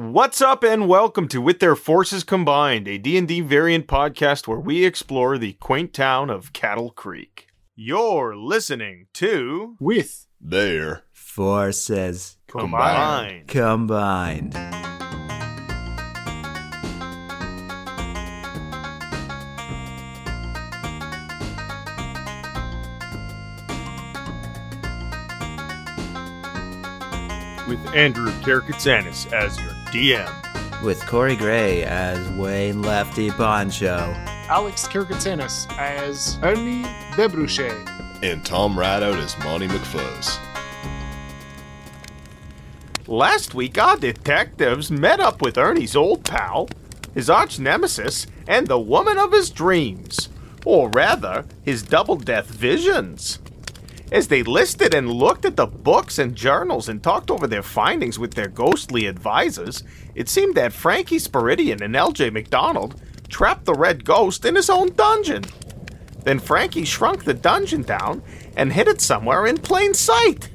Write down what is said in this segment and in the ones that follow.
What's up and welcome to With Their Forces Combined, a D&D variant podcast where we explore the quaint town of Cattle Creek. You're listening to with Their Forces Combined. combined. with Andrew Kirkitsanis as your DM. With Corey Gray as Wayne Lefty Poncho. Alex Kirkatsanis as Ernie Debruchet. And Tom Rideout as Monty McFuzz. Last week, our detectives met up with Ernie's old pal, his arch nemesis, and the woman of his dreams. Or rather, his double death visions. As they listed and looked at the books and journals and talked over their findings with their ghostly advisors, it seemed that Frankie Spiridion and LJ McDonald trapped the red ghost in his own dungeon. Then Frankie shrunk the dungeon down and hid it somewhere in plain sight.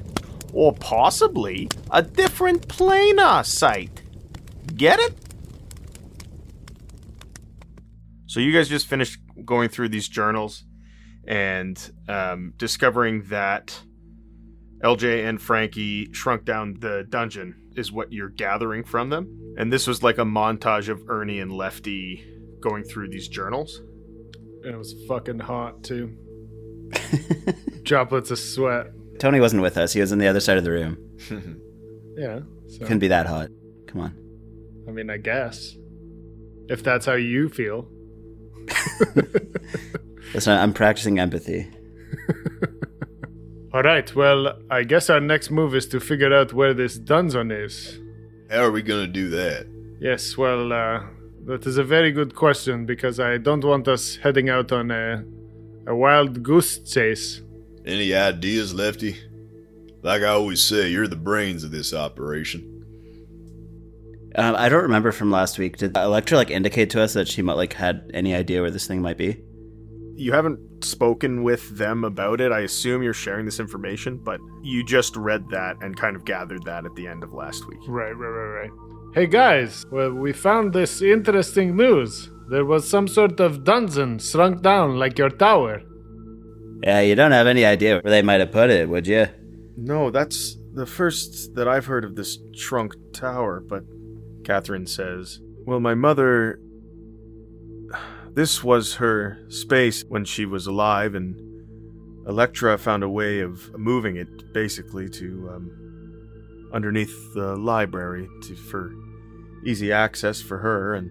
Or possibly a different planar sight. Get it? So you guys just finished going through these journals and um, discovering that LJ and Frankie shrunk down the dungeon is what you're gathering from them. And this was like a montage of Ernie and Lefty going through these journals. And it was fucking hot too. Droplets of sweat. Tony wasn't with us. He was on the other side of the room. Yeah. So, Couldn't be that hot. Come on. I mean, I guess. If that's how you feel. Listen, I'm practicing empathy. All right. Well, I guess our next move is to figure out where this dungeon is. How are we gonna do that? Yes. Well, uh, that is a very good question because I don't want us heading out on a a wild goose chase. Any ideas, Lefty? Like I always say, you're the brains of this operation. Um, I don't remember from last week. Did Electra like indicate to us that she might like had any idea where this thing might be? You haven't spoken with them about it. I assume you're sharing this information, but you just read that and kind of gathered that at the end of last week. Right, right, right, right. Hey guys, well, we found this interesting news. There was some sort of dungeon shrunk down like your tower. Yeah, you don't have any idea where they might have put it, would you? No, that's the first that I've heard of this shrunk tower, but Catherine says, Well, my mother. This was her space when she was alive, and Electra found a way of moving it basically to um, underneath the library to, for easy access for her. And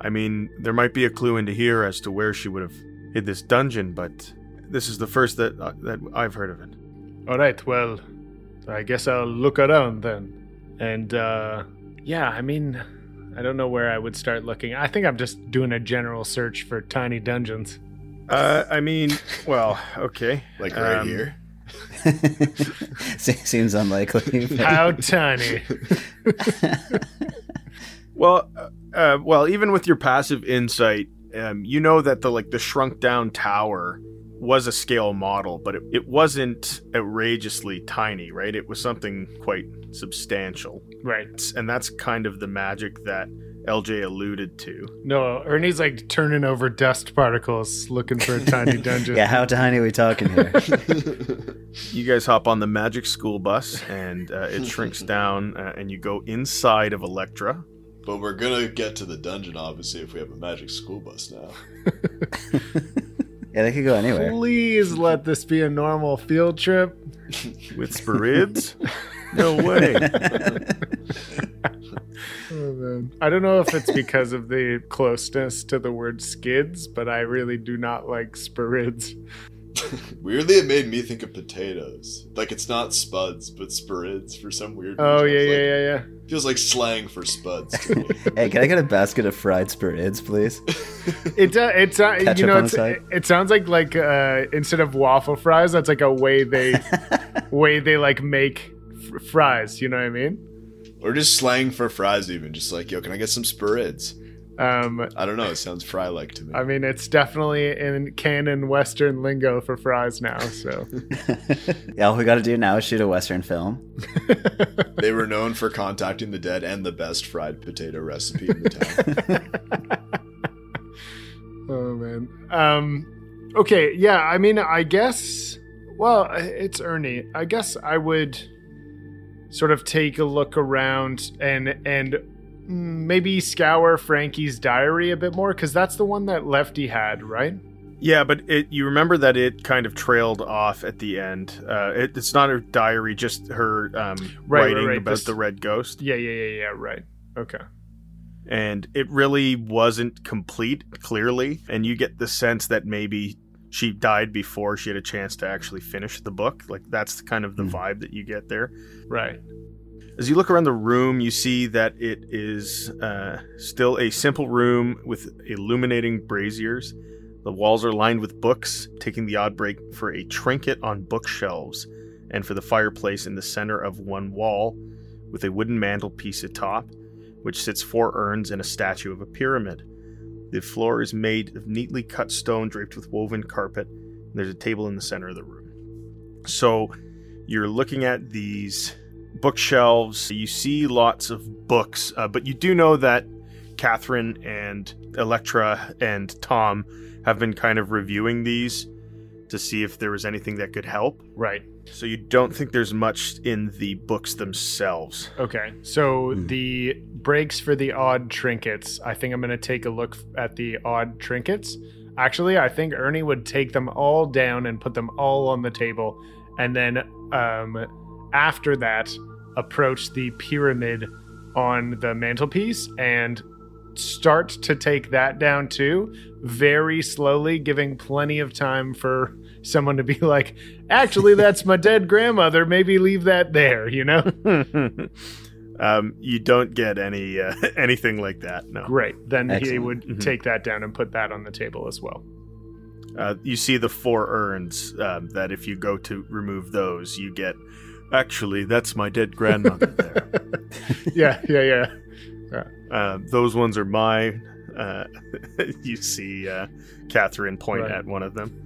I mean, there might be a clue into here as to where she would have hid this dungeon, but this is the first that uh, that I've heard of it. All right, well, I guess I'll look around then. And uh yeah, I mean, I don't know where I would start looking. I think I'm just doing a general search for tiny dungeons. Uh, I mean, well, okay. Like right Um, here. Seems unlikely. but- How tiny? Well, uh, uh, well, even with your passive insight, um, you know that the like the shrunk down tower was a scale model, but it, it wasn't outrageously tiny, right? It was something quite substantial, right. and that's kind of the magic that LJ alluded to. No, Ernie's like turning over dust particles looking for a tiny dungeon. yeah, how tiny are we talking here? You guys hop on the magic school bus, and uh, it shrinks down, uh, and you go inside of Electra. But we're gonna get to the dungeon, obviously, if we have a magic school bus now. yeah, they could go anywhere. Please let this be a normal field trip. With Spirids? no way. Oh, man. I don't know if it's because of the closeness to the word skids, but I really do not like spirids. Weirdly, it made me think of potatoes. Like it's not spuds, but spirids for some weird Oh reason. yeah, yeah, like- yeah, yeah. Feels like slang for spuds to me. hey, can I get a basket of fried spirids, please? It uh, it's uh, you know it's, it, it sounds like like uh, instead of waffle fries, that's like a way they way they like make f- fries. You know what I mean? or just slang for fries, even. Just like, yo, can I get some spirids? Um, I don't know. It sounds fry like to me. I mean, it's definitely in canon Western lingo for fries now. So yeah, all we got to do now is shoot a Western film. they were known for contacting the dead and the best fried potato recipe in the town. oh man. Um, okay, yeah. I mean, I guess. Well, it's Ernie. I guess I would sort of take a look around and and maybe scour Frankie's diary a bit more because that's the one that Lefty had, right? Yeah, but it, you remember that it kind of trailed off at the end. Uh, it, it's not her diary, just her um, Right, right, writing right, about this- the red ghost. Yeah, yeah, yeah, yeah. Right. Okay. and it really wasn't complete clearly and you get the sense that maybe she died before she had a chance to actually finish the book like that's kind of the Hmm. vibe that you get there Right. As you look around the room you see that it is uh, still a simple room with illuminating braziers the walls are lined with books taking the odd break for a trinket on bookshelves and for the fireplace in the center of one wall with a wooden mantelpiece atop which sits four urns and a statue of a pyramid. The floor is made of neatly cut stone draped with woven carpet, and there's a table in the center of the room. So you're looking at these bookshelves. You see lots of books, uh, but you do know that Catherine and Electra and Tom have been kind of reviewing these to see if there was anything that could help. Right. So you don't think there's much in the books themselves. Okay. So Hmm. the breaks for the odd trinkets. I think I'm going to take a look at the odd trinkets. Actually, I think Ernie would take them all down and put them all on the table, and then um, after that, approach the pyramid on the mantelpiece and start to take that down too, very slowly, giving plenty of time for someone to be like, actually, that's my dead grandmother. Maybe leave that there, you know? um, you don't get any uh, anything like that. No. Great. Then he Excellent. would Mhm. take that down and put that on the table as well. Uh, you see the four urns. Um, that if you go to remove those, you get. Actually, that's my dead grandmother there. yeah, yeah, yeah. Uh, those ones are mine. Uh, you see uh, Catherine point Right. at one of them.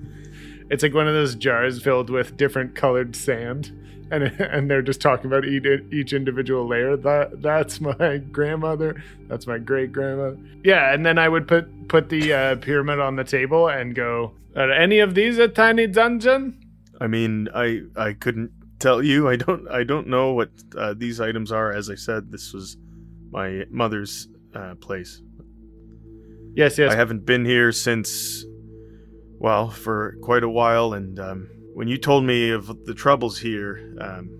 It's like one of those jars filled with different colored sand, and and they're just talking about each, each individual layer. That that's my grandmother. That's my great grandmother. Yeah, and then I would put put the uh, pyramid on the table and go. Are any of these a tiny dungeon? I mean, I I couldn't tell you. I don't I don't know what uh, these items are. As I said, this was my mother's uh, place. Yes, yes. I haven't been here since, well, for quite a while. And um, when you told me of the troubles here, um,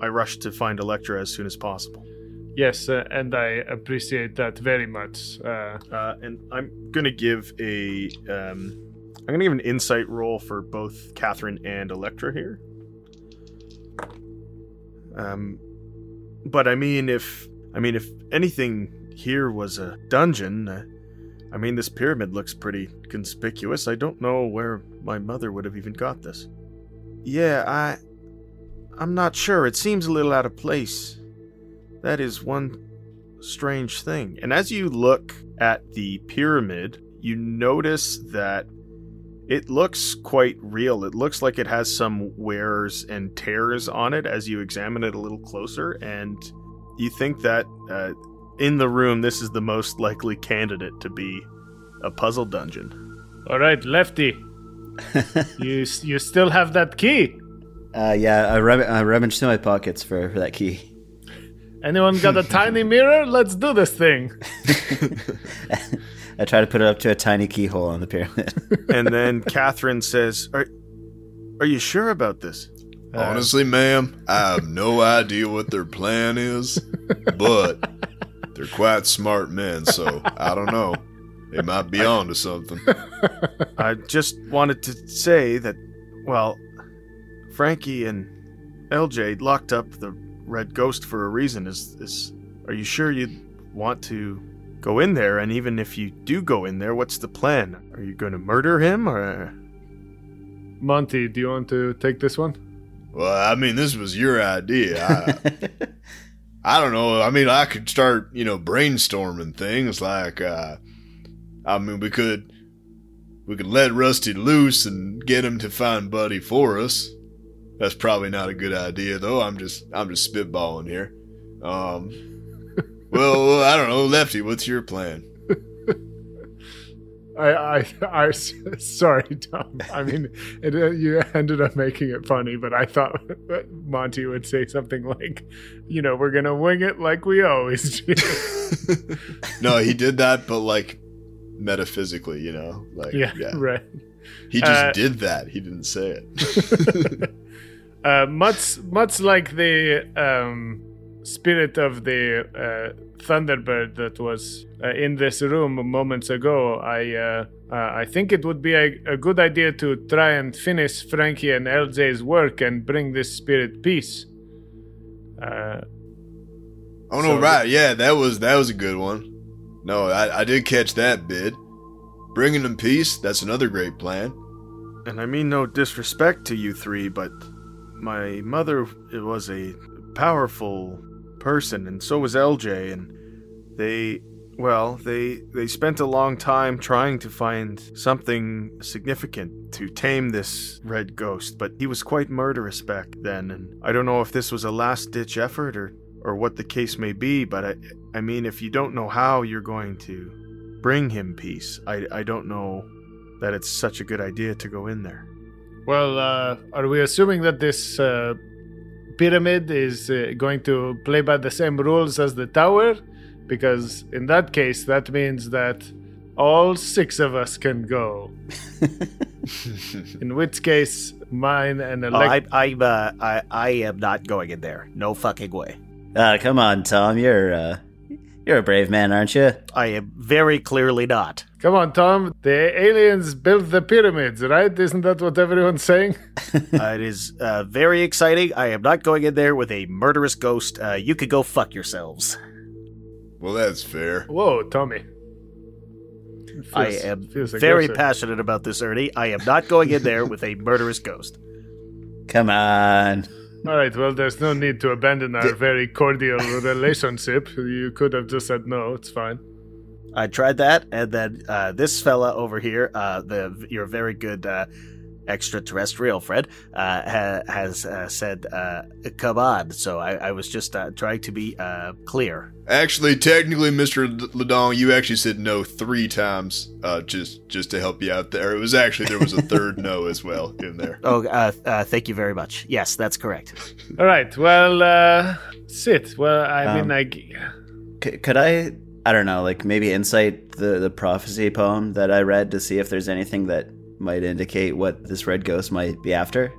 I rushed to find Electra as soon as possible. Yes, uh, and I appreciate that very much. Uh, Uh, and I'm gonna give a, um, I'm gonna give an insight roll for both Catherine and Electra here. Um, but I mean, if I mean, if anything here was a dungeon, uh, I mean, this pyramid looks pretty conspicuous. I don't know where my mother would have even got this. Yeah, I, I'm not sure. It seems a little out of place. That is one strange thing. And as you look at the pyramid, you notice that it looks quite real. It looks like it has some wears and tears on it as you examine it a little closer, and you think that uh, in the room, this is the most likely candidate to be a puzzle dungeon. all right, Lefty, you you still have that key? uh, yeah, I, rub- I rummaged through my pockets for, for that key. Anyone got a tiny mirror? Let's do this thing. I try to put it up to a tiny keyhole on the pyramid. And then Catherine says, "Are are you sure about this?" Uh, Honestly, ma'am, I have no idea what their plan is, but they're quite smart men, so I don't know. They might be on to something. I just wanted to say that, well, Frankie and LJ locked up the Red Ghost for a reason. Is is are you sure you'd want to go in there? And even if you do go in there, what's the plan? Are you going to murder him or? Monty, do you want to take this one? Well, I mean, this was your idea. I, I don't know. I mean, I could start, you know, brainstorming things like, uh, I mean, we could, we could let Rusty loose and get him to find Buddy for us. That's probably not a good idea, though. I'm just, I'm just spitballing here. Um, well, I don't know, Lefty. What's your plan? I, I, I, sorry, Tom. I mean, it, uh, you ended up making it funny, but I thought Monty would say something like, you know, we're gonna wing it like we always do. no, he did that, but like metaphysically, you know, like yeah, yeah. right. He just Uh, did that. He didn't say it. uh, much, much like the um, spirit of the uh, Thunderbird that was uh, in this room moments ago, I, uh, uh, I think it would be a, a good idea to try and finish Frankie and LJ's work and bring this spirit peace. Uh, Oh no, So- right? Yeah, that was that was a good one. No, I, I did catch that bid. Bringing them peace. That's another great plan. And I mean no disrespect to you three, but my mother was a powerful person, and so was LJ, and they, well, they they spent a long time trying to find something significant to tame this red ghost, but he was quite murderous back then, and I don't know if this was a last ditch effort or or what the case may be, but I I mean if you don't know how you're going to bring him peace, I I don't know that it's such a good idea to go in there. well, uh, are we assuming that this uh, pyramid is uh, going to play by the same rules as the tower? Because in that case, that means that all six of us can go. in which case, mine and Oh, I, I'm, uh, I, I am not going in there. No fucking way. Ah, come on, Tom. You're uh, you're a brave man, aren't you? I am very clearly not. Come on, Tom. The aliens built the pyramids, right? Isn't that what everyone's saying? Uh, it is uh, very exciting. I am not going in there with a murderous ghost. Uh, you could go fuck yourselves. Well, that's fair. Whoa, Tommy. I am very aggressive. passionate about this, Ernie. I am not going in there with a murderous ghost. Come on. All right, well, there's no need to abandon our very cordial relationship. You could have just said no, it's fine. I tried that, and then uh, this fella over here, uh, the your very good uh, extraterrestrial Fred uh, ha- has uh, said, uh, "Come on." So I, I was just uh, trying to be uh, clear. Actually, technically, Mister Ladong, you actually said no three times, uh, just just to help you out there. It was actually there was a third no as well in there. Oh, uh, uh, thank you very much. Yes, that's correct. All right, well, uh, sit. Well, I Um, mean, I. g- C- could I? I don't know. Like maybe insight the the prophecy poem that I read to see if there's anything that might indicate what this red ghost might be after.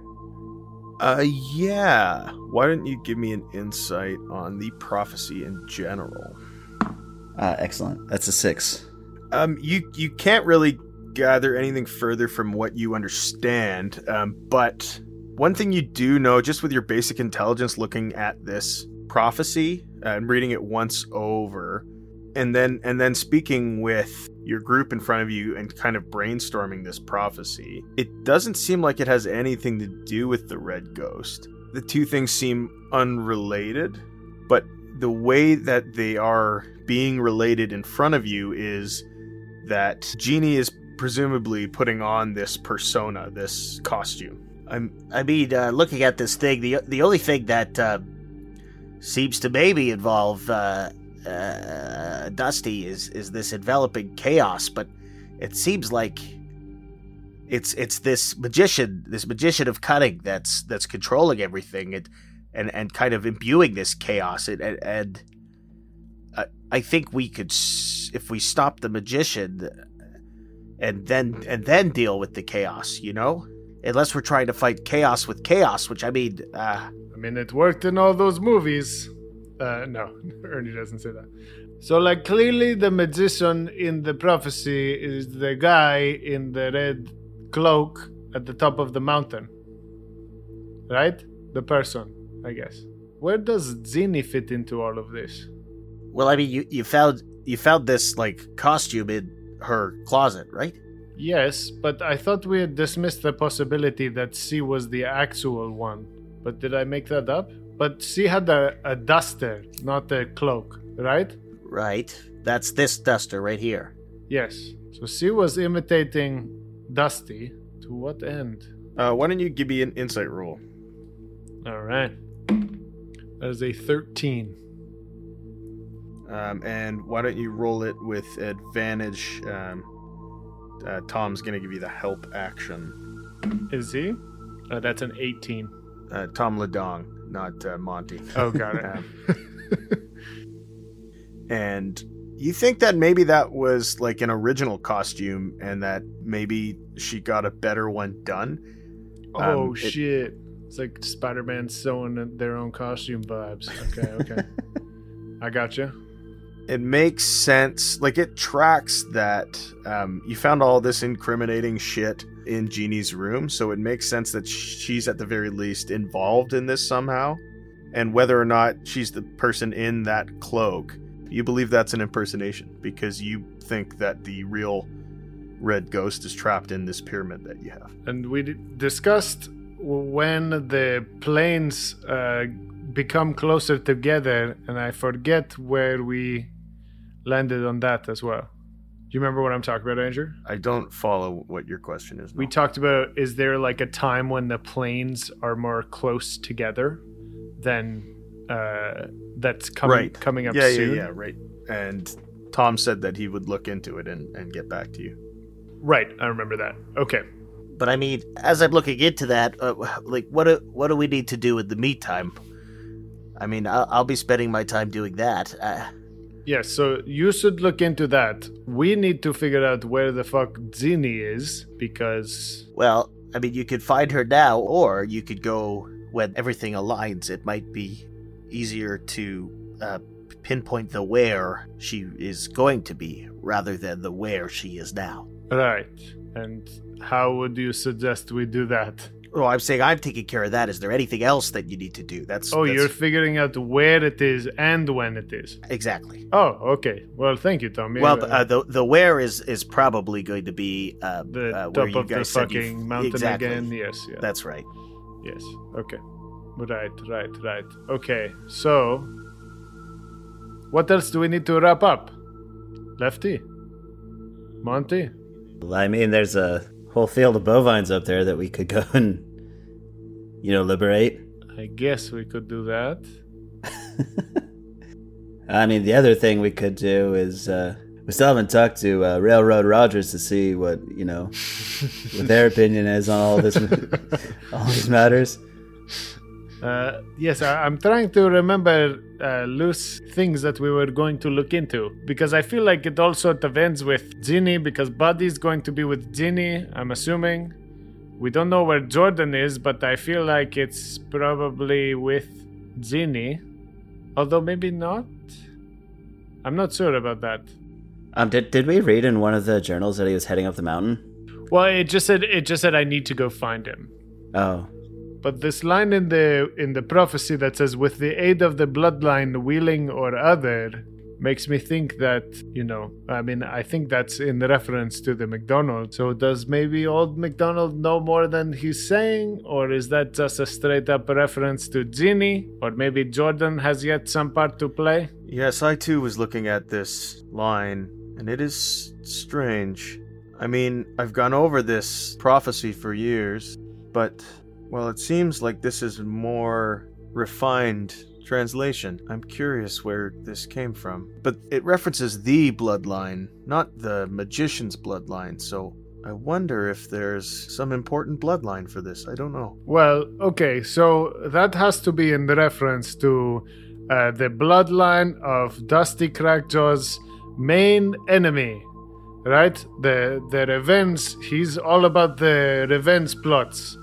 Uh, yeah. Why don't you give me an insight on the prophecy in general? Ah, excellent. That's a six. Um, you you can't really gather anything further from what you understand. Um, but one thing you do know, just with your basic intelligence, looking at this prophecy and reading it once over, and then and then speaking with your group in front of you and kind of brainstorming this prophecy, it doesn't seem like it has anything to do with the red ghost. The two things seem unrelated, but the way that they are being related in front of you is that Genie is presumably putting on this persona, this costume. I'm, I mean, uh, looking at this thing, the the only thing that uh, seems to maybe involve uh, uh, Dusty is is this enveloping chaos, but it seems like it's it's this magician, this magician of cunning that's that's controlling everything and and, and kind of imbuing this chaos. And, and, and I, I think we could, if we stop the magician, and then and then deal with the chaos, you know unless we're trying to fight chaos with chaos, which I mean, uh, I mean, it worked in all those movies. Uh, no, Ernie doesn't say that. So, like, clearly the magician in the prophecy is the guy in the red cloak at the top of the mountain. Right? The person, I guess. Where does Zini fit into all of this? well, I mean, you, you found you found this like costume in her closet, right? Yes, but I thought we had dismissed the possibility that C was the actual one. But did I make that up? But she had a, a duster, not a cloak, right? Right. That's this duster right here. Yes. So she was imitating Dusty. To what end? Uh, why don't you give me an insight roll? All right. That is a 13. Um, and why don't you roll it with advantage? Um, uh, Tom's going to give you the help action. Is he? Uh, that's an 18. Uh, Tom Ledong, not uh, Monty. Oh, got it. Um, and you think that maybe that was like an original costume and that maybe she got a better one done. oh, Um, it- shit. It's like Spider Man sewing their own costume vibes. Okay, okay. I got you. It makes sense. Like it tracks that um, you found all this incriminating shit in Jeannie's room, so it makes sense that she's at the very least involved in this somehow. And whether or not she's the person in that cloak, you believe that's an impersonation because you think that the real red ghost is trapped in this pyramid that you have. And we d- discussed when the planes uh, become closer together, and I forget where we landed on that as well. Do you remember what I'm talking about, Andrew? I don't follow what your question is. We talked about is there like a time when the planes are more close together than uh, that's coming Right. coming up yeah, soon? yeah, yeah, right. And Tom said that he would look into it and, and get back to you. Right, I remember that. Okay. But I mean, as I'm looking into that, uh, like, what do, what do we need to do in the meantime? I mean, I'll, I'll be spending my time doing that. Uh, Yes, so you should look into that. We need to figure out where the fuck Zinni is because well, I mean, you could find her now, or you could go when everything aligns. It might be easier to uh, pinpoint the where she is going to be rather than the where she is now. right. And how would you suggest we do that? Well, I'm saying I'm taking care of that. Is there anything else that you need to do? That's Oh, that's- you're figuring out where it is and when it is. exactly. Oh, okay. Well, thank you, Tommy. Well, uh, the the where is is probably going to be uh, the uh, where top you of the guys you- fucking mountain exactly. again. Yes, yeah. That's right. Yes. Okay. Right, right, right. Okay. So, what else do we need to wrap up? Lefty? Monty? Well, I mean, there's a whole field of bovines up there that we could go and, you know, liberate. I guess we could do that. I mean, the other thing we could do is uh, we still haven't talked to uh, Railroad Rogers to see what you know what their opinion is on all this, all these matters. Uh, yes, I, I'm trying to remember uh, loose things that we were going to look into because I feel like it all sort of ends with Ginny because Buddy's going to be with Ginny. I'm assuming. We don't know where Jordan is, but I feel like it's probably with Ginny, although maybe not. I'm not sure about that. Um, did did we read in one of the journals that he was heading up the mountain? Well, it just said it just said I need to go find him. Oh, But this line in the in the prophecy that says, "With the aid of the bloodline, willing or other," makes me think that you know. I mean, I think that's in reference to the McDonald. So does maybe old McDonald know more than he's saying, or is that just a straight up reference to Ginny, or maybe Jordan has yet some part to play? Yes, I too was looking at this line, and it is strange. I mean, I've gone over this prophecy for years, but, well, it seems like this is more refined translation. I'm curious where this came from. But it references the bloodline, not the magician's bloodline, so I wonder if there's some important bloodline for this. I don't know. Well, okay, so that has to be in reference to uh, the bloodline of Dusty Crackjaw's main enemy, right? The the revenge. He's all about the revenge plots.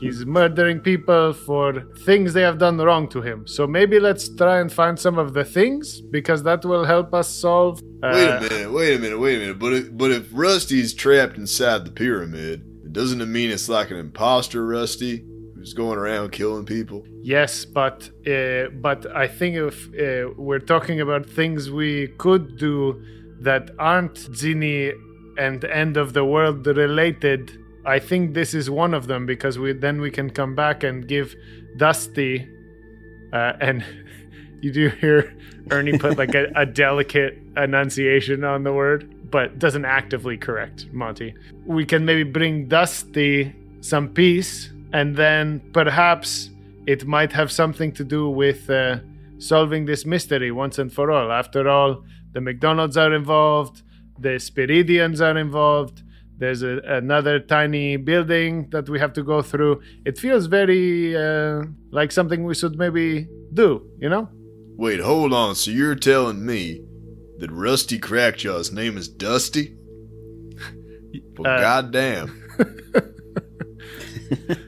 He's murdering people for things they have done wrong to him. So maybe let's try and find some of the things because that will help us solve. Uh, Wait a minute, wait a minute, wait a minute. But if, but if Rusty's trapped inside the pyramid, doesn't it mean it's like an imposter, Rusty, who's going around killing people? Yes, but uh, but I think if uh, we're talking about things we could do that aren't genie and end of the world related, I think this is one of them because we then we can come back and give Dusty Uh, and you do hear Ernie put like a, a delicate enunciation on the word, but doesn't actively correct Monty. We can maybe bring Dusty some peace, and then perhaps it might have something to do with uh, solving this mystery once and for all. After all, the McDonald's are involved, the Spiridians are involved. There's a, another tiny building that we have to go through. It feels very uh, like something we should maybe do, you know? Wait, hold on. So you're telling me that Rusty Crackjaw's name is Dusty? Well, Uh, goddamn.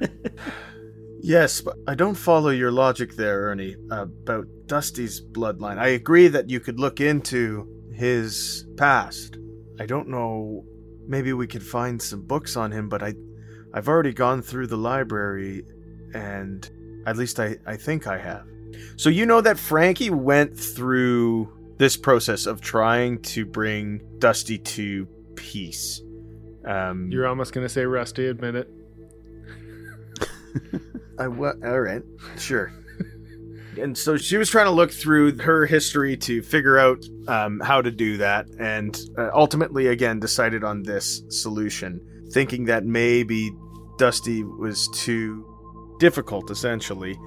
Yes, but I don't follow your logic there, Ernie, about Dusty's bloodline. I agree that you could look into his past. I don't know. Maybe we could find some books on him, but I, I've already gone through the library, and at least I, I think I have. So you know that Frankie went through this process of trying to bring Dusty to peace. Um, You're almost going to say Rusty, admit it. I wa- all right, sure. And so she was trying to look through her history to figure out um, how to do that, and uh, ultimately, again, decided on this solution, thinking that maybe Dusty was too difficult. Essentially,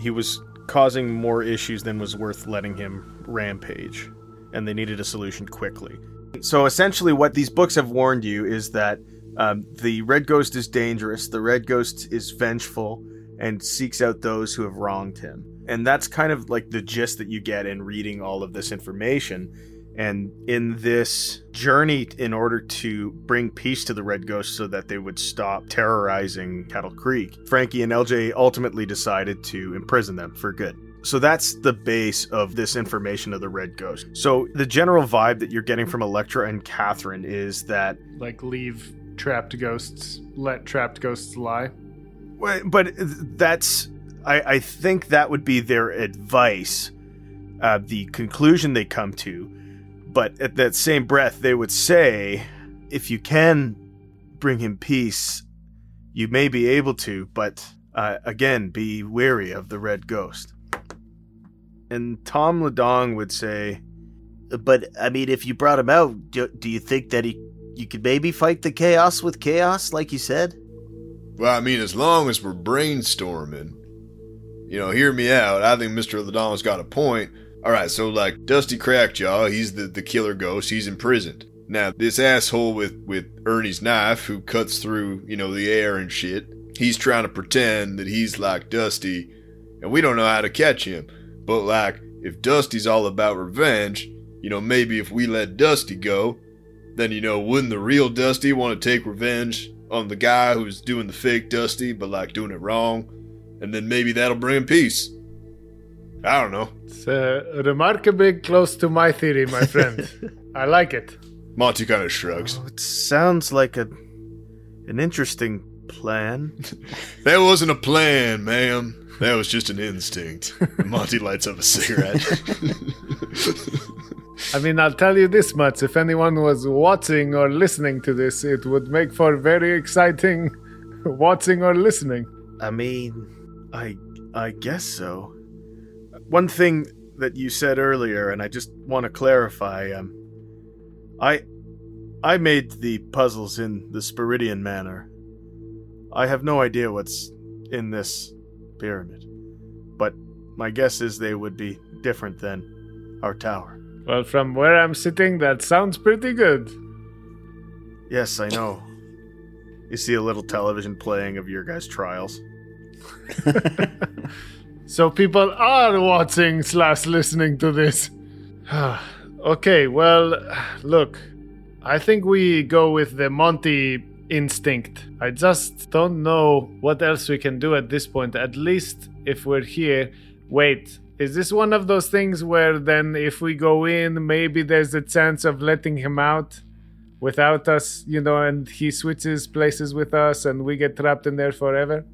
he was causing more issues than was worth letting him rampage, and they needed a solution quickly. So essentially, what these books have warned you is that um, the Red Ghost is dangerous. The Red Ghost is vengeful and seeks out those who have wronged him. And that's kind of like the gist that you get in reading all of this information. And in this journey, in order to bring peace to the Red Ghost so that they would stop terrorizing Cattle Creek, Frankie and LJ ultimately decided to imprison them for good. So that's the base of this information of the Red Ghost. So the general vibe that you're getting from Electra and Catherine is that Like, leave trapped ghosts, let trapped ghosts lie. But that's I, I think that would be their advice uh, the conclusion they come to but at that same breath they would say if you can bring him peace you may be able to but uh, again be wary of the red ghost and tom ledong would say But I mean, if you brought him out, do, do you think that he you could maybe fight the chaos with chaos, like you said? Well, I mean, as long as we're brainstorming, you know, hear me out. I think Mr. Ladon's got a point. All right, so like Dusty Crackjaw, he's the, the killer ghost. He's imprisoned. Now, this asshole with, with Ernie's knife who cuts through, you know, the air and shit, he's trying to pretend that he's like Dusty, and we don't know how to catch him. But like, if Dusty's all about revenge, you know, maybe if we let Dusty go, then, you know, wouldn't the real Dusty want to take revenge on the guy who's doing the fake Dusty, but like doing it wrong? And then maybe that'll bring him peace. I don't know. It's uh, remarkably close to my theory, my friend. I like it. Monty kind of shrugs. oh, it sounds like a an interesting plan That wasn't a plan, ma'am. That was just an instinct. Monty lights up a cigarette. I mean, I'll tell you this much. If anyone was watching or listening to this, it would make for very exciting watching or listening. I mean, I I guess so. One thing that you said earlier, and I just want to clarify. Um, I I made the puzzles in the Spiridian manner. I have no idea what's in this pyramid, but my guess is they would be different than our tower. Well, from where I'm sitting, that sounds pretty good. Yes, I know. You see a little television playing of your guys' trials. So people are watching slash listening to this. okay, well, look, I think we go with the Monty instinct. I just don't know what else we can do at this point. At least if we're here. Wait, is this one of those things where then if we go in, maybe there's a chance of letting him out without us, you know, and he switches places with us and we get trapped in there forever?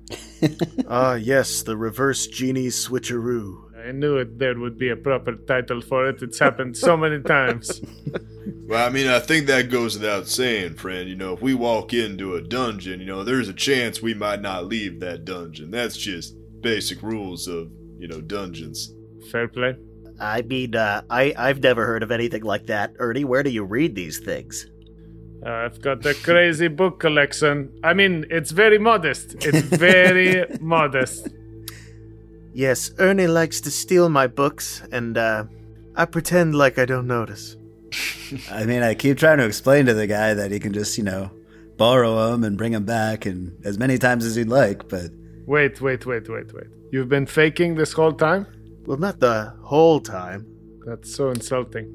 Ah, yes, the reverse genie switcheroo. I knew it there would be a proper title for it. It's happened so many times. well, I mean, I think that goes without saying, friend. You know, if we walk into a dungeon, you know, there's a chance we might not leave that dungeon. That's just basic rules of you know, dungeons. Fair play. I mean, uh, I I've never heard of anything like that. Ernie, where do you read these things? Uh, I've got a crazy book collection. I mean, it's very modest. It's very modest. Yes, Ernie likes to steal my books, and uh, I pretend like I don't notice. I mean, I keep trying to explain to the guy that he can just, you know, borrow them and bring them back and as many times as he'd like, but Wait, wait, wait, wait, wait. You've been faking this whole time? Well, not the whole time. That's so insulting.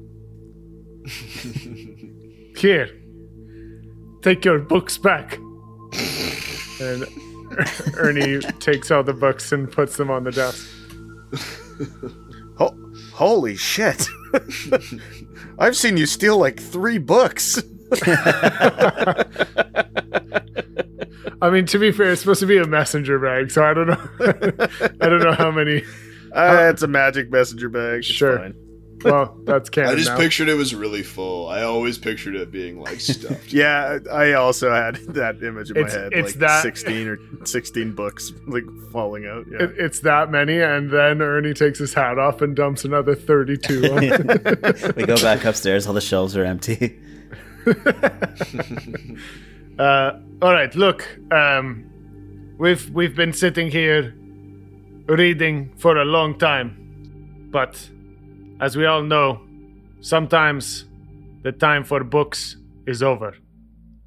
Here, take your books back. and Ernie takes all the books and puts them on the desk. Ho- holy shit! I've seen you steal like three books. I mean, to be fair, it's supposed to be a messenger bag, so I don't know. I don't know how many. Uh, it's a magic messenger bag. It's Sure. fine. Well, that's canon I just now. pictured it was really full. I always pictured it being like stuffed. Yeah, I also had that image in my head. it's like that- sixteen or sixteen books like falling out. Yeah. It, it's that many, and then Ernie takes his hat off and dumps another thirty-two. on we go back upstairs. All the shelves are empty. Uh, all right, look, um, we've we've been sitting here reading for a long time, but as we all know, sometimes the time for books is over.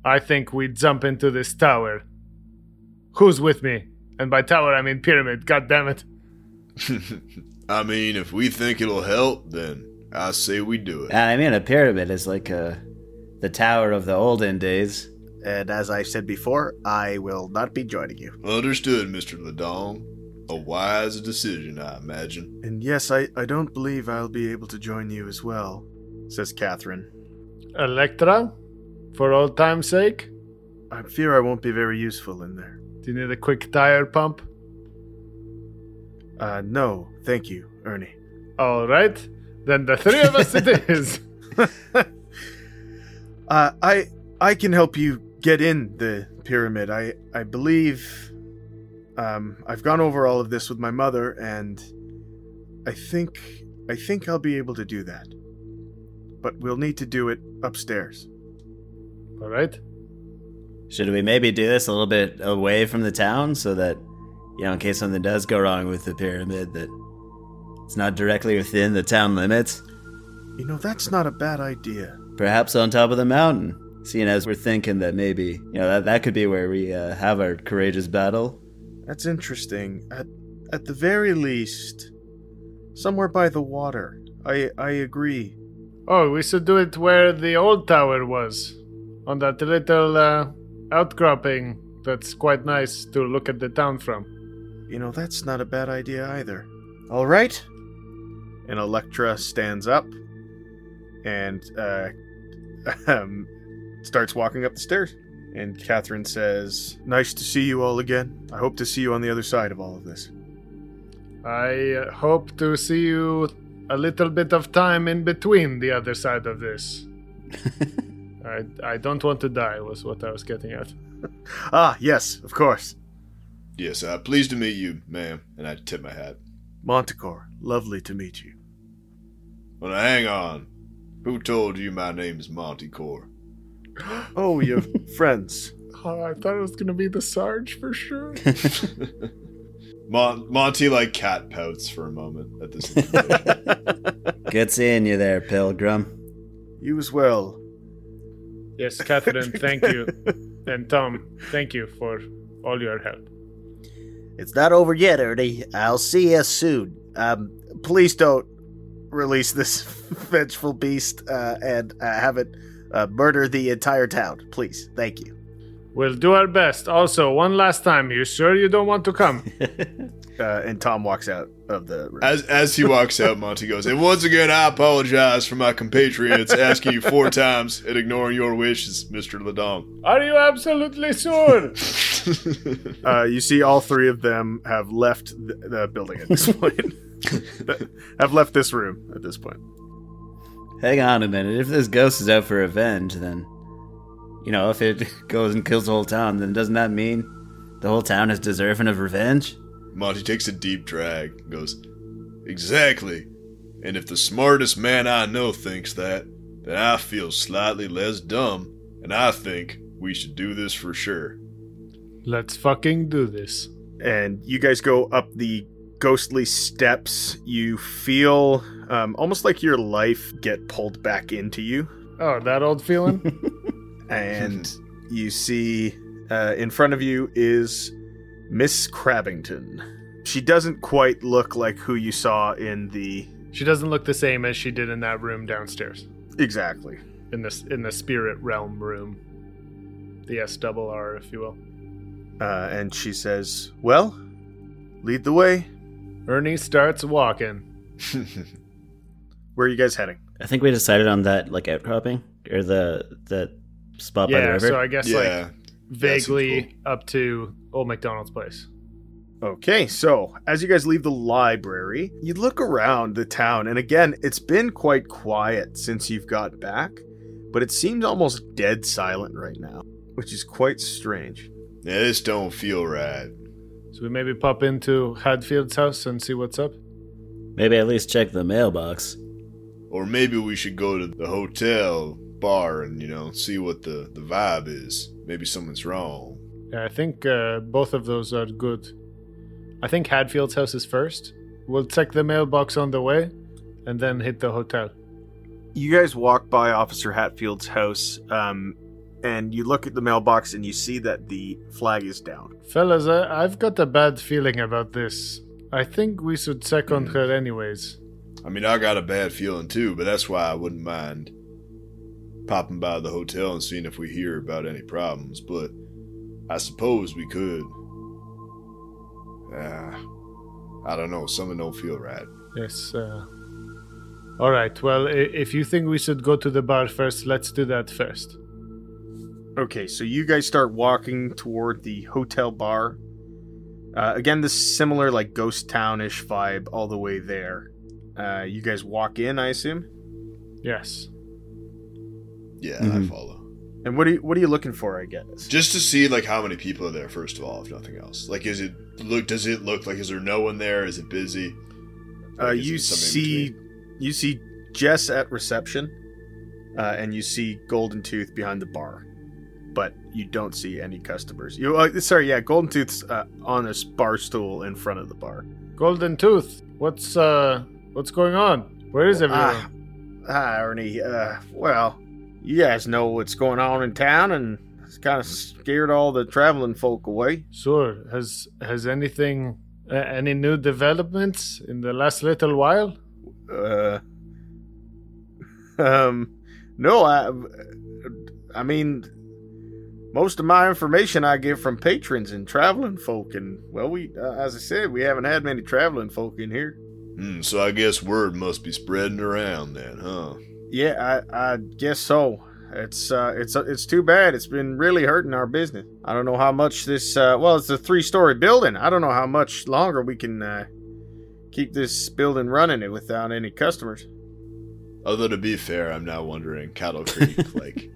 I think we jump into this tower. Who's with me? And by tower, I mean pyramid. God damn it! I mean, if we think it'll help, then I say we do it. I mean, a pyramid is like a, the tower of the olden days. And as I said before, I will not be joining you. Understood, Mr. Ladong. A wise decision, I imagine. and yes, I, I don't believe I'll be able to join you as well, says Catherine. Electra, for old time's sake, I fear I won't be very useful in there. do you need a quick tire pump? Uh, no, thank you, Ernie. All right, then the three of us it is. Uh, I I can help you get in the pyramid. I I believe. Um, I've gone over all of this with my mother, and I think I think I'll be able to do that. But we'll need to do it upstairs. All right. Should we maybe do this a little bit away from the town so that, you know, in case something does go wrong with the pyramid, that it's not directly within the town limits? You know, that's not a bad idea. Perhaps on top of the mountain, seeing as we're thinking that maybe, you know, that, that could be where we uh, have our courageous battle. That's interesting. At at the very least, somewhere by the water. I I agree. Oh, we should do it where the old tower was, on that little uh, outcropping that's quite nice to look at the town from. You know, that's not a bad idea either. All right. And Electra stands up and uh, um, starts walking up the stairs. And Catherine says, Nice to see you all again. I hope to see you on the other side of all of this. I uh, hope to see you a little bit of time in between the other side of this. I, I don't want to die, was what I was getting at. Ah, yes, of course. Yes, uh, pleased to meet you, ma'am. And I tip my hat. Montecore, lovely to meet you. Well, hang on. Who told you my name's Monty Core? Oh, you're friends. Oh, I thought it was going to be the Sarge for sure. Mon- Monty like cat pouts for a moment at this. Good seeing you there, Pilgrim. You as well. yes, Catherine, thank you. And Tom, thank you for all your help. It's not over yet, Ernie. I'll see you soon. Um, Please don't release this vengeful beast uh, and uh, have it uh, murder the entire town. Please. Thank you. We'll do our best. Also, one last time, you sure you don't want to come? Uh, and Tom walks out of the room. as as he walks out, Monty goes, "And once again, I apologize for my compatriots asking you four times and ignoring your wishes, Mister Ladong." Are you absolutely sure? Uh, you see, all three of them have left the, the building at this point. have left this room at this point. Hang on a minute. If this ghost is out for revenge, then, you know, if it goes and kills the whole town, then doesn't that mean the whole town is deserving of revenge? Monty takes a deep drag and goes, Exactly. And if the smartest man I know thinks that, then I feel slightly less dumb, and I think we should do this for sure. Let's fucking do this. and you guys go up the ghostly steps. You feel um, almost like your life get pulled back into you, Oh, that old feeling? and you see uh, in front of you is Miss Crabbington. She doesn't quite look like who you saw in the she doesn't look the same as she did in that room downstairs. exactly. In this in the spirit realm room. The S double R, if you will. Uh, and she says, "Well, lead the way. Ernie starts walking. Where are you guys heading?" I think we decided on that like outcropping or the that spot by the Yeah, river. so I guess like yeah. vaguely seems up to Old McDonald's place. Okay, so as you guys leave the library, you look around the town, and again, it's been quite quiet since you've got back, but it seems almost dead silent right now, which is quite strange. Yeah, this don't feel right. So we maybe pop into Hatfield's house and see what's up. Maybe at least check the mailbox. Or maybe we should go to the hotel bar and, you know, see what the, the vibe is. Maybe someone's wrong. Yeah, I think uh, both of those are good. I think Hatfield's house is first. We'll check the mailbox on the way, and then hit the hotel. You guys walk by Officer Hatfield's house, um, and you look at the mailbox and you see that the flag is down. Fellas, I- I've got a bad feeling about this. I think we should check on her anyways. I mean, I got a bad feeling too, but that's why I wouldn't mind popping by the hotel and seeing if we hear about any problems. But I suppose we could. Ah, I don't know. Something don't feel right. Yes. Uh... All right. Well, if you think we should go to the bar first, let's do that first. Okay, so you guys start walking toward the hotel bar. Uh, again, this similar like ghost townish vibe all the way there. Uh, you guys walk in, I assume. Yes. Yeah, Mhm. I follow. And what are you, what are you looking for? I guess. Just to see like how many people are there. First of all, if nothing else. Like, is it look? Does it look like? Is there no one there? Is it busy? Uh, Like, is you it see, you see Jess at reception, uh, and you see Golden Tooth behind the bar, but you don't see any customers. You, uh, sorry, yeah, Golden Tooth's uh, on a s- bar stool in front of the bar. Golden Tooth. What's uh what's going on? Where is everyone? Ah, hi, Ernie. Uh, well, you guys know what's going on in town, and it's kind of scared all the traveling folk away. Sure. Has has anything uh, any new developments in the last little while? Uh, um, no, I, I mean, most of my information I get from patrons and traveling folk, and well, we, uh, as I said, we haven't had many traveling folk in here. Hmm, so I guess word must be spreading around then, huh? Yeah, I, I guess so. It's uh, it's uh, it's too bad. It's been really hurting our business. I don't know how much this. Uh, well, it's a three-story building. I don't know how much longer we can uh, keep this building running it without any customers. Although to be fair, I'm now wondering Cattle Creek, like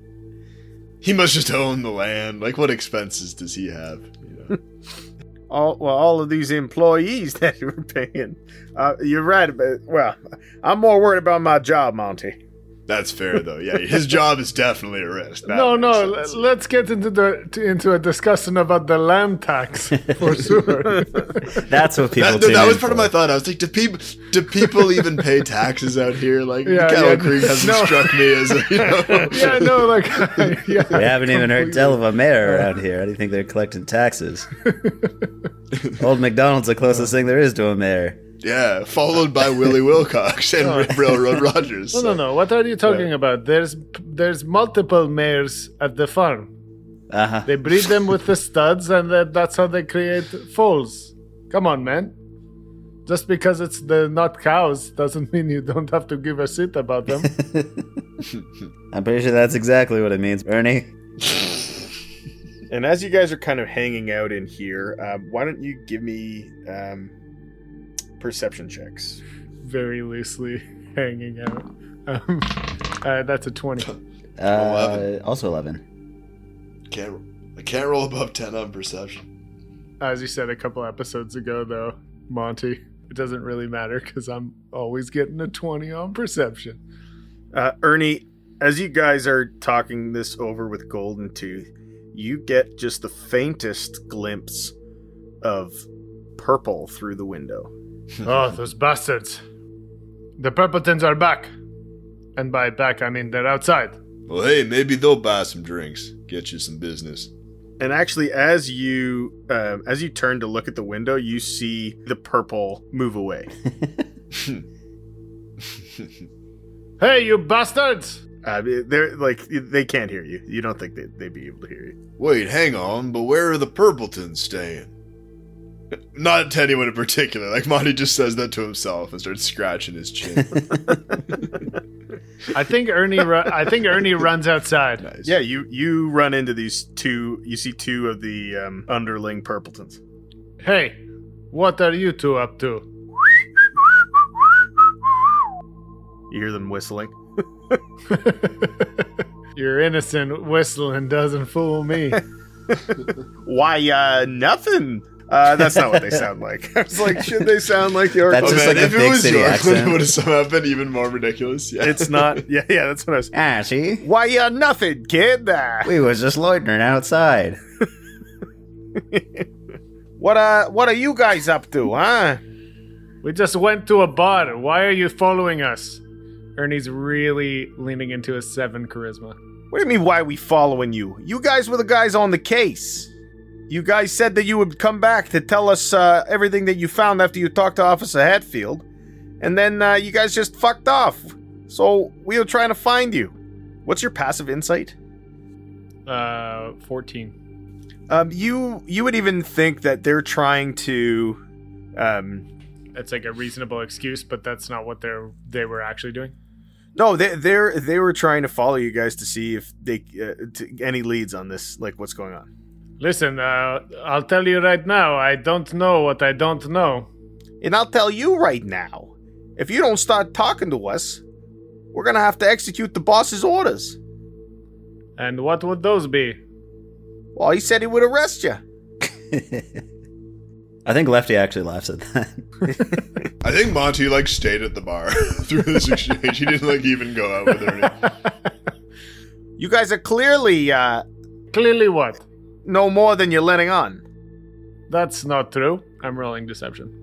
he must just own the land. Like, what expenses does he have? You know? all well all of these employees that you were paying. Uh, you're right about well, I'm more worried about my job, Monty. That's fair though. Yeah, his job is definitely a risk. That no, no. sense. Let's get into the to, into a discussion about the land tax for sure. That's what people. That, tune that was in part of my thought. I was like, do people do people even pay taxes out here? Like Yeah, Cattle yeah, Creek hasn't no. struck me as a you know. yeah, no, like yeah. We haven't even heard tell of a mayor around here. How do you think they're collecting taxes? Old McDonald's the closest thing there is to a mayor. Yeah, followed by Willie Wilcox and Railroad Rogers. No, no, no. What are you talking about? There's there's multiple mares at the farm. Uh huh. They breed them with the studs, and that, that's how they create foals. Come on, man. Just because it's the not cows doesn't mean you don't have to give a shit about them. I'm pretty sure that's exactly what it means, Ernie. And as you guys are kind of hanging out in here, uh, why don't you give me um, perception checks? Very loosely hanging out. Um, uh, that's a twenty. Uh, Eleven. Also eleven. Can't I can't roll above ten on perception. As you said a couple episodes ago, though, Monty, it doesn't really matter because I'm always getting a 20 on perception. Uh, Ernie, as you guys are talking this over with Golden Tooth, you get just the faintest glimpse of purple through the window. oh, those bastards. The Purpletons are back. And by back, I mean they're outside. Well, hey, maybe they'll buy some drinks, get you some business. And actually, as you um, as you turn to look at the window, you see the purple move away. Hey, you bastards! Uh, they're like they can't hear you. You don't think they, they'd be able to hear you. Wait, hang on, but where are the Purpletons staying? Not to anyone in particular. Like Monty just says that to himself and starts scratching his chin. I think Ernie. Ru- I think Ernie runs outside. nice. Yeah, you you run into these two. You see two of the um, underling Purpletons. Hey, what are you two up to? You hear them whistling. Your innocent whistling doesn't fool me. Why, uh, nothing. Uh, that's not what they sound like. I was like, should they sound like your? That's Oh, just man, like a if it was city Yorkland, accent. it would have somehow been even more ridiculous. Yeah. It's not. Yeah, yeah, that's what I was. ah, see? Why, uh, nothing, kid. Uh, We was just loitering outside. what, uh, what are you guys up to, huh? we just went to a bar. Why are you following us? Ernie's really leaning into a seven charisma. What do you mean? Why are we following you? You guys were the guys on the case. You guys said that you would come back to tell us uh, everything that you found after you talked to Officer Hatfield, and then uh, you guys just fucked off. So we were trying to find you. What's your passive insight? Uh, 14. Um, you you would even think that they're trying to, um, That's like a reasonable excuse, but that's not what they're they were actually doing. no, they they're they were trying to follow you guys to see if they uh, to, any leads on this, like what's going on. Listen, uh, I'll tell you right now. I don't know what I don't know. And I'll tell you right now, if you don't start talking to us, we're gonna have to execute the boss's orders. And what would those be? Well, he said he would arrest you. I think Lefty actually laughs at that. I think Monty like stayed at the bar through this exchange. He didn't like even go out with her. You guys are clearly uh, Clearly, what? No more than you're letting on. That's not true. I'm rolling deception.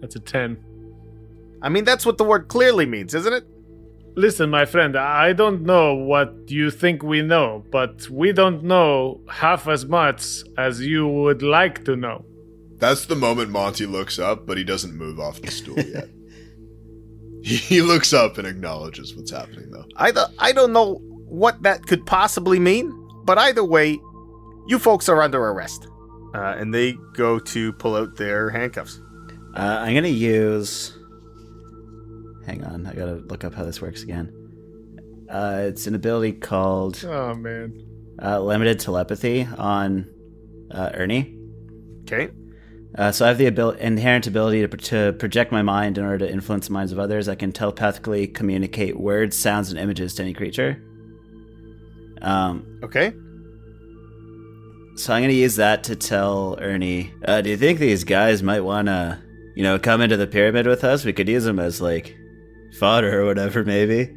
That's a 10. I mean, that's what the word clearly means, isn't it? Listen, my friend, I don't know what you think we know, but we don't know half as much as you would like to know. That's the moment Monty looks up, but he doesn't move off the stool yet. he, he looks up and acknowledges what's happening, though. I, th- I don't know what that could possibly mean, but either way, you folks are under arrest. Uh, and they go to pull out their handcuffs. Uh, I'm gonna use. Hang on, I gotta look up how this works again. Uh, it's an ability called Oh, man. uh, Limited Telepathy on uh, Ernie. Okay. Uh, so I have the abil- inherent ability to, to project my mind in order to influence the minds of others. I can telepathically communicate words, sounds, and images to any creature. Um, Okay. so I'm gonna use that to tell Ernie. Uh, do you think these guys might wanna, you know, come into the pyramid with us? We could use them as like fodder or whatever, maybe.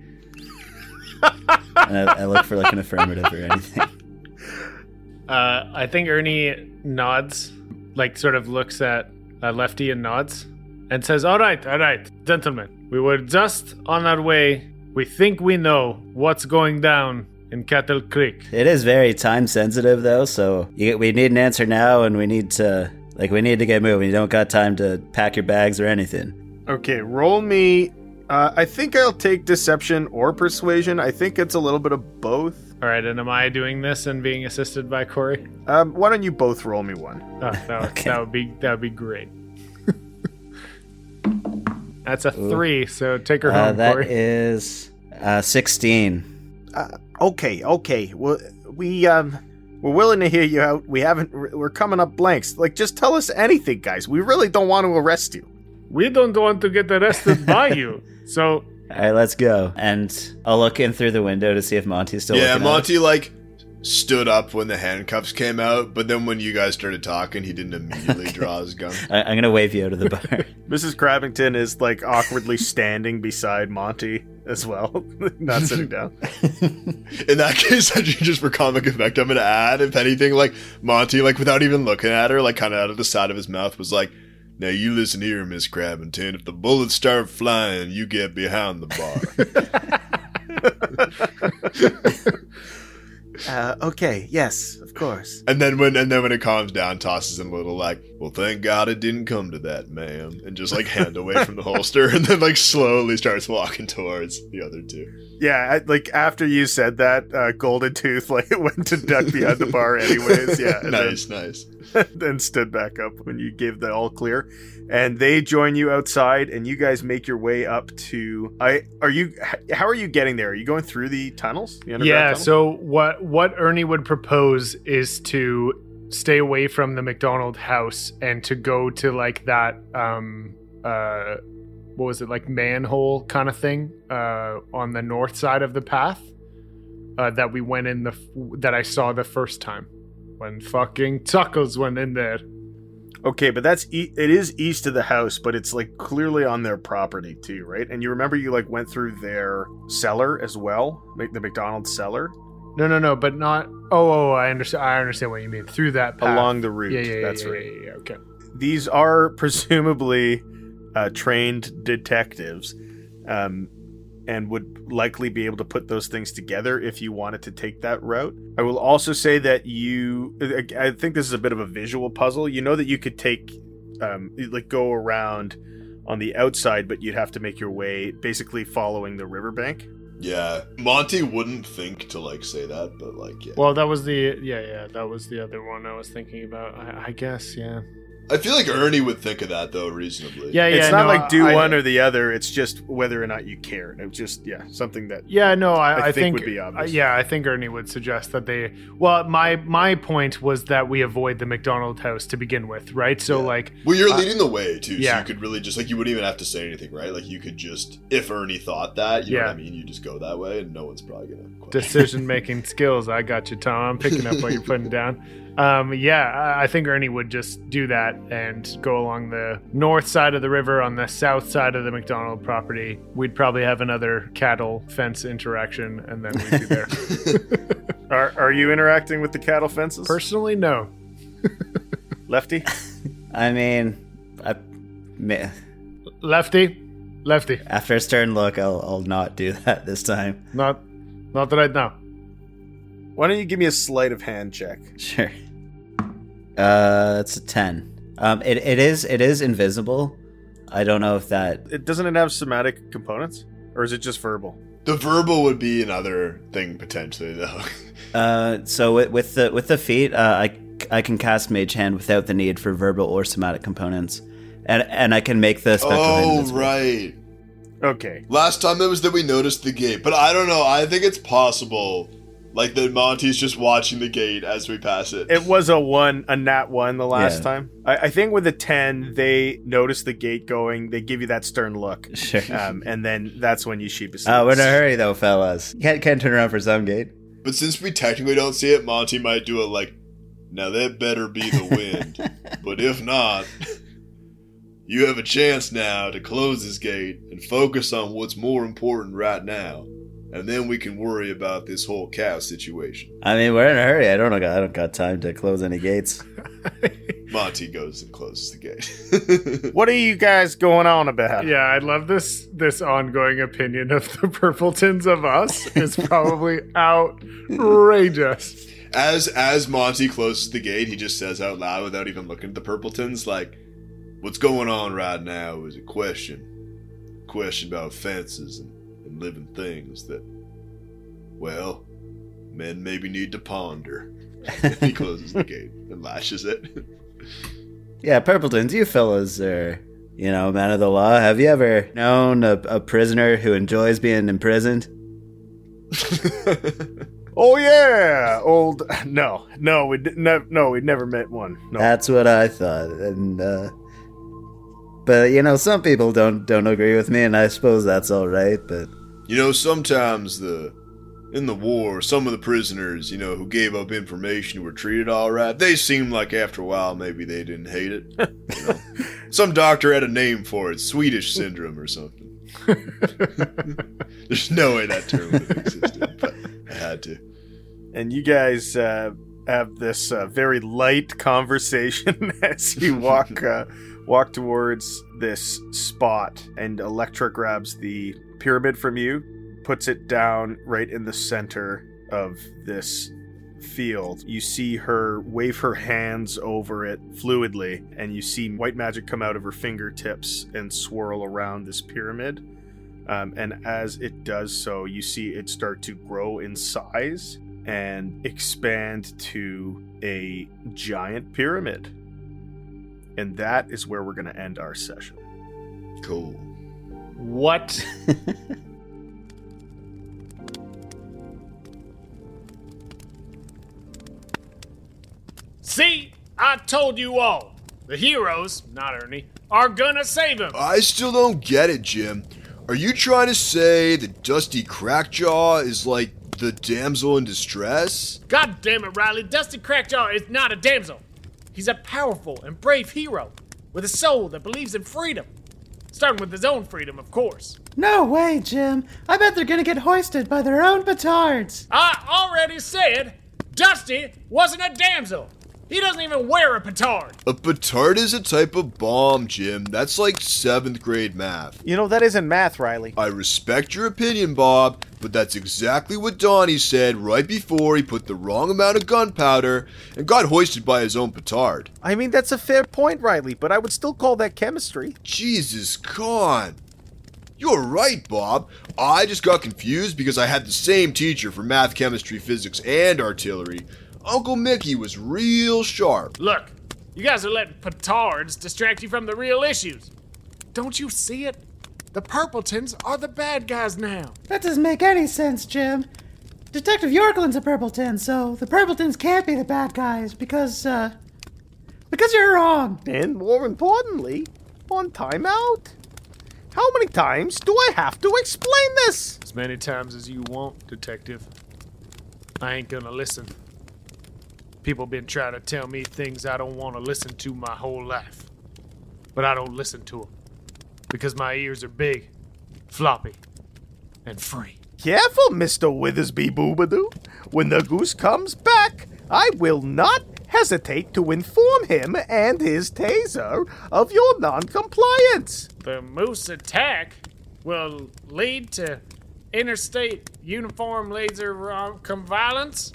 and I, I look for like an affirmative or anything. Uh, I think Ernie nods, like sort of looks at uh, Lefty and nods, and says, "All right, all right, gentlemen. We were just on our way. We think we know what's going down in Cattle Creek. It is very time sensitive though, so you, we need an answer now, and we need to like we need to get moving. You don't got time to pack your bags or anything. Okay, roll me. Uh, I think I'll take deception or persuasion. I think it's a little bit of both. All right, and am I doing this and being assisted by Corey? Um, why don't you both roll me one? Oh, that, would, Okay. that would be that would be great. That's a three, so take her Uh, home, that Corey. is uh, sixteen. Okay, okay. Well, we um, we're willing to hear you out. We haven't. We're coming up blanks. Like, just tell us anything, guys. We really don't want to arrest you. we don't want to get arrested by you, so All right, let's go. And I'll look in through the window to see if Monty's still. yeah, looking at us. Monty like stood up when the handcuffs came out, but then when you guys started talking, he didn't immediately draw his gun. I, I'm gonna wave you out of the bar. Mrs. Crabbington is like awkwardly standing beside Monty as well, not sitting down. In that case, actually, just for comic effect, I'm gonna add, if anything, like Monty, like without even looking at her, like kind of out of the side of his mouth, was like, "Now you listen here, Miss Crabbington. If the bullets start flying, you get behind the bar." Uh, okay, yes, of course. and then when and then when it calms down, tosses him a little like, "Well, thank God it didn't come to that, ma'am," and just like hand away from the holster, and then like slowly starts walking towards the other two. Yeah, I- like after you said that, uh, Golden Tooth like went to duck behind the bar anyways. Yeah, and then- nice, nice. then stood back up when you gave the all clear and they join you outside and you guys make your way up to i are you how are you getting there are you going through the tunnels the underground Yeah. tunnels? So what what Ernie would propose is to stay away from the McDonald house and to go to like that um uh what was it like manhole kind of thing uh on the north side of the path uh that we went in the f- that I saw the first time. When fucking Tuckles went in there. okay but that's e- it is east of the house but it's like clearly on their property too right? And you remember you like went through their cellar as well like the mcdonald's cellar No, no, no, but not. Oh, oh, I understand. I understand what you mean. Through that path. along the route Yeah, yeah, yeah, that's yeah, right yeah, yeah, okay. these are presumably uh, trained detectives um, and would likely be able to put those things together if you wanted to take that route. I will also say that you, I think this is a bit of a visual puzzle. You know that you could take, um, like, go around on the outside, but you'd have to make your way basically following the riverbank. Yeah, Monty wouldn't think to like say that, but like, yeah. Well, that was the yeah, yeah, that was the other one I was thinking about. I, I guess, yeah. I feel like Ernie would think of that though, reasonably. Yeah, yeah. it's not no, like do I- one or the other. It's just whether or not you care. It's just, yeah, something that Yeah, no, I, I I, think think, would be obvious. uh, yeah, I think Ernie would suggest that they. Well, my my point was that we avoid the McDonald house to begin with, right? So Yeah. like, Well, you're Uh, leading the way too, so yeah. you could really just like you wouldn't even have to say anything, right? Like you could just, if Ernie thought that, you know Yeah. what I mean, you just go that way, and no one's probably gonna. question. decision making skills. I got you, Tom. I'm picking up what you're putting down. Um, yeah, I- I think Ernie would just do that and go along the north side of the river on the south side of the McDonald property. We'd probably have another cattle fence interaction, and then we'd be there. are. Are you interacting with the cattle fences, Personally, no. Lefty? I mean, I, ma- Lefty, lefty. after a stern look, I'll, I'll not do that this time. Not, not right now. Why don't you give me a sleight of hand check? Sure. Uh, it's a ten. Um, it, it is it is invisible. I don't know if that. It doesn't it have somatic components, or is it just verbal? the verbal would be another thing potentially, though. Uh, so with, with the with the feet, uh, I I can cast Mage Hand without the need for verbal or somatic components, and and I can make the spectral hand oh, invisible. right. Okay. Last time it was that we noticed the gate, but I don't know. I think it's possible, like that Monty's just watching the gate as we pass it. It was a one, a nat one the last Yeah. time. I, I think with a ten, they notice the gate going. They give you that stern look, Sure. um, and then that's when you sheepishly. Oh, we're in a hurry though, fellas. Can't can't turn around for some gate. But since we technically don't see it, Monty might do it like, now that better be the wind. but if not, you have a chance now to close this gate and focus on what's more important right now. And then we can worry about this whole cow situation. I mean, we're in a hurry. I don't know. I don't got time to close any gates. Monty goes and closes the gate. What are you guys going on about? Yeah, I love this this ongoing opinion of the Purpletons of us is probably outrageous. as as Monty closes the gate, he just says out loud without even looking at the Purpletons, like, "What's going on right now is a question, question about fences and, and living things that, well, men maybe need to ponder." He closes the gate and lashes it. Yeah, Purpletons, you fellas are, you know, man of the law. Have you ever known a, a prisoner who enjoys being imprisoned? Oh yeah, old. No, no, we d- no, no, we never met one. No. That's what I thought. And uh but you know, some people don't don't agree with me, and I suppose that's all right. But you know, sometimes the in the war, some of the prisoners, you know, who gave up information were treated all right. They seemed like after a while maybe they didn't hate it. You know? some doctor had a name for it, Swedish syndrome or something. There's no way that term would have existed, but I had to. and you guys uh, have this uh, very light conversation as you walk uh, walk towards this spot, and Electra grabs the pyramid from you, puts it down right in the center of this field. You see her wave her hands over it fluidly, and you see white magic come out of her fingertips and swirl around this pyramid. Um, and as it does so, you see it start to grow in size and expand to a giant pyramid. And that is where we're going to end our session. Cool. What? See, I told you all. The heroes, not Ernie, are gonna save him. I still don't get it, Jim. Are you trying to say that Dusty Crackjaw is like the damsel in distress? God damn it, Riley. Dusty Crackjaw is not a damsel. He's a powerful and brave hero with a soul that believes in freedom. Starting with his own freedom, of course. No way, Jim. I bet they're gonna get hoisted by their own petards. I already said Dusty wasn't a damsel. He doesn't even wear a petard. A petard is a type of bomb, Jim. That's like seventh grade math. You know, that isn't math, Riley. I respect your opinion, Bob, but that's exactly what Donnie said right before he put the wrong amount of gunpowder and got hoisted by his own petard. I mean, that's a fair point, Riley, but I would still call that chemistry. Jesus, con. You're right, Bob. I just got confused because I had the same teacher for math, chemistry, physics, and artillery. Uncle Mickey was real sharp. Look, you guys are letting petards distract you from the real issues. Don't you see it? The Purpletons are the bad guys now. That doesn't make any sense, Jim. Detective Yorkland's a Purpleton, so the Purpletons can't be the bad guys because, uh. Because you're wrong. And more importantly, on timeout. How many times do I have to explain this? As many times as you want, Detective. I ain't gonna listen. People been trying to tell me things I don't want to listen to my whole life. But I don't listen to them. Because my ears are big, floppy, and free. Careful, Mr. Withersby Boobadoo. When the goose comes back, I will not hesitate to inform him and his taser of your non-compliance. The moose attack will lead to interstate uniform laser rom-com violence?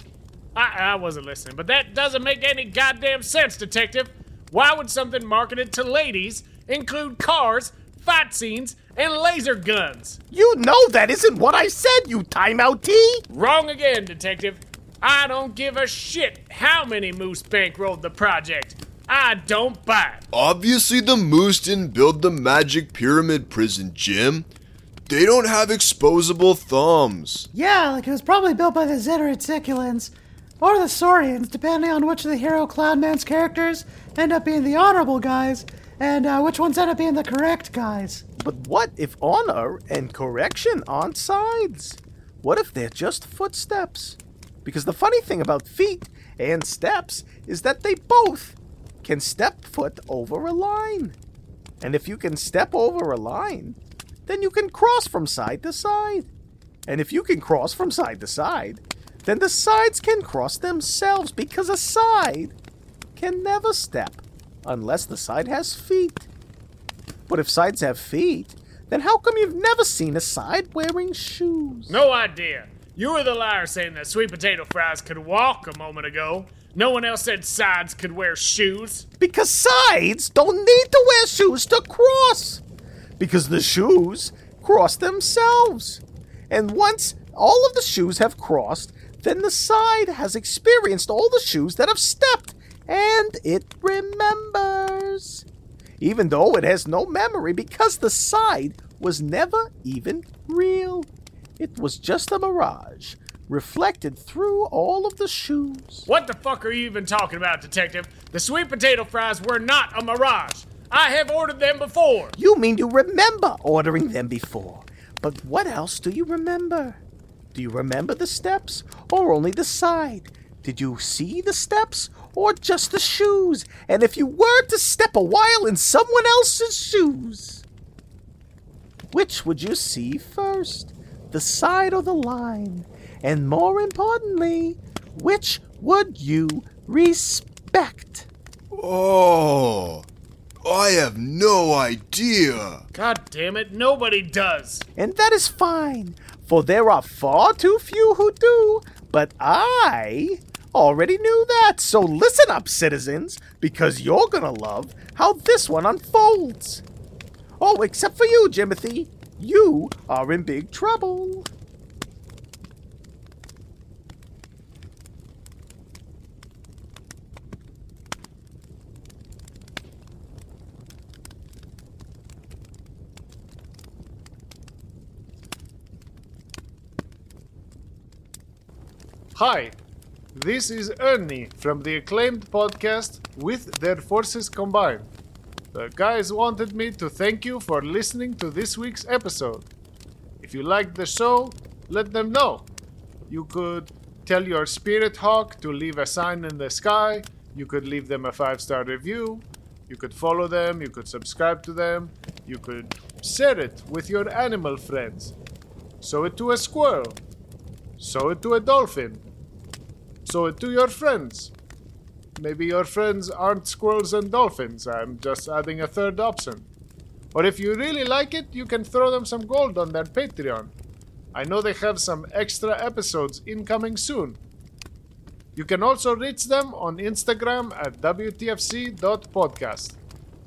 I, I wasn't listening, but that doesn't make any goddamn sense, Detective. Why would something marketed to ladies include cars, fight scenes, and laser guns? You know that isn't what I said, you timeout T. Wrong again, Detective. I don't give a shit how many moose bankrolled the project. I don't buy it. Obviously, the Moose didn't build the magic pyramid prison, Jim. They don't have exposable thumbs. Yeah, like it was probably built by the Zeteritsiculans or the Saurians, depending on which of the hero Cloudman's characters end up being the honorable guys and uh, which ones end up being the correct guys. But what if honor and correction aren't sides? What if they're just footsteps? Because the funny thing about feet and steps is that they both can step foot over a line. And if you can step over a line, then you can cross from side to side. And if you can cross from side to side, then the sides can cross themselves because a side can never step unless the side has feet. But if sides have feet, then how come you've never seen a side wearing shoes? No idea. You were the liar saying that sweet potato fries could walk a moment ago. No one else said sides could wear shoes. Because sides don't need to wear shoes to cross. Because the shoes cross themselves. And once all of the shoes have crossed, then the side has experienced all the shoes that have stepped, and it remembers. Even though it has no memory because the side was never even real. It was just a mirage, reflected through all of the shoes. What the fuck are you even talking about, Detective? The sweet potato fries were not a mirage. I have ordered them before. You mean you remember ordering them before. But what else do you remember? Do you remember the steps or only the side? Did you see the steps or just the shoes? And if you were to step a while in someone else's shoes, which would you see first? The side or the line? And more importantly, which would you respect? Oh, I have no idea. God damn it, nobody does. And that is fine, for there are far too few who do. But I already knew that, so listen up, citizens, because you're gonna love how this one unfolds. Oh, except for you, Jimothy. You are in big trouble. Hi, this is Ernie from the acclaimed podcast With Their Forces Combined. The guys wanted me to thank you for listening to this week's episode. If you liked the show, let them know. You could tell your spirit hawk to leave a sign in the sky, you could leave them a five star review, you could follow them, you could subscribe to them, you could share it with your animal friends. Show it to a squirrel. Show it to a dolphin. Show it to your friends. Maybe your friends aren't squirrels and dolphins. I'm just adding a third option. Or if you really like it, you can throw them some gold on their Patreon. I know they have some extra episodes incoming soon. You can also reach them on Instagram at WTFC.podcast.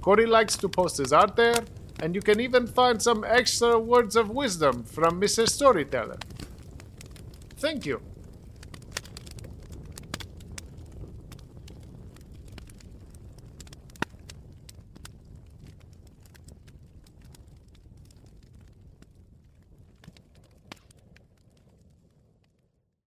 Corey likes to post his art there, and you can even find some extra words of wisdom from Mr. Storyteller. Thank you.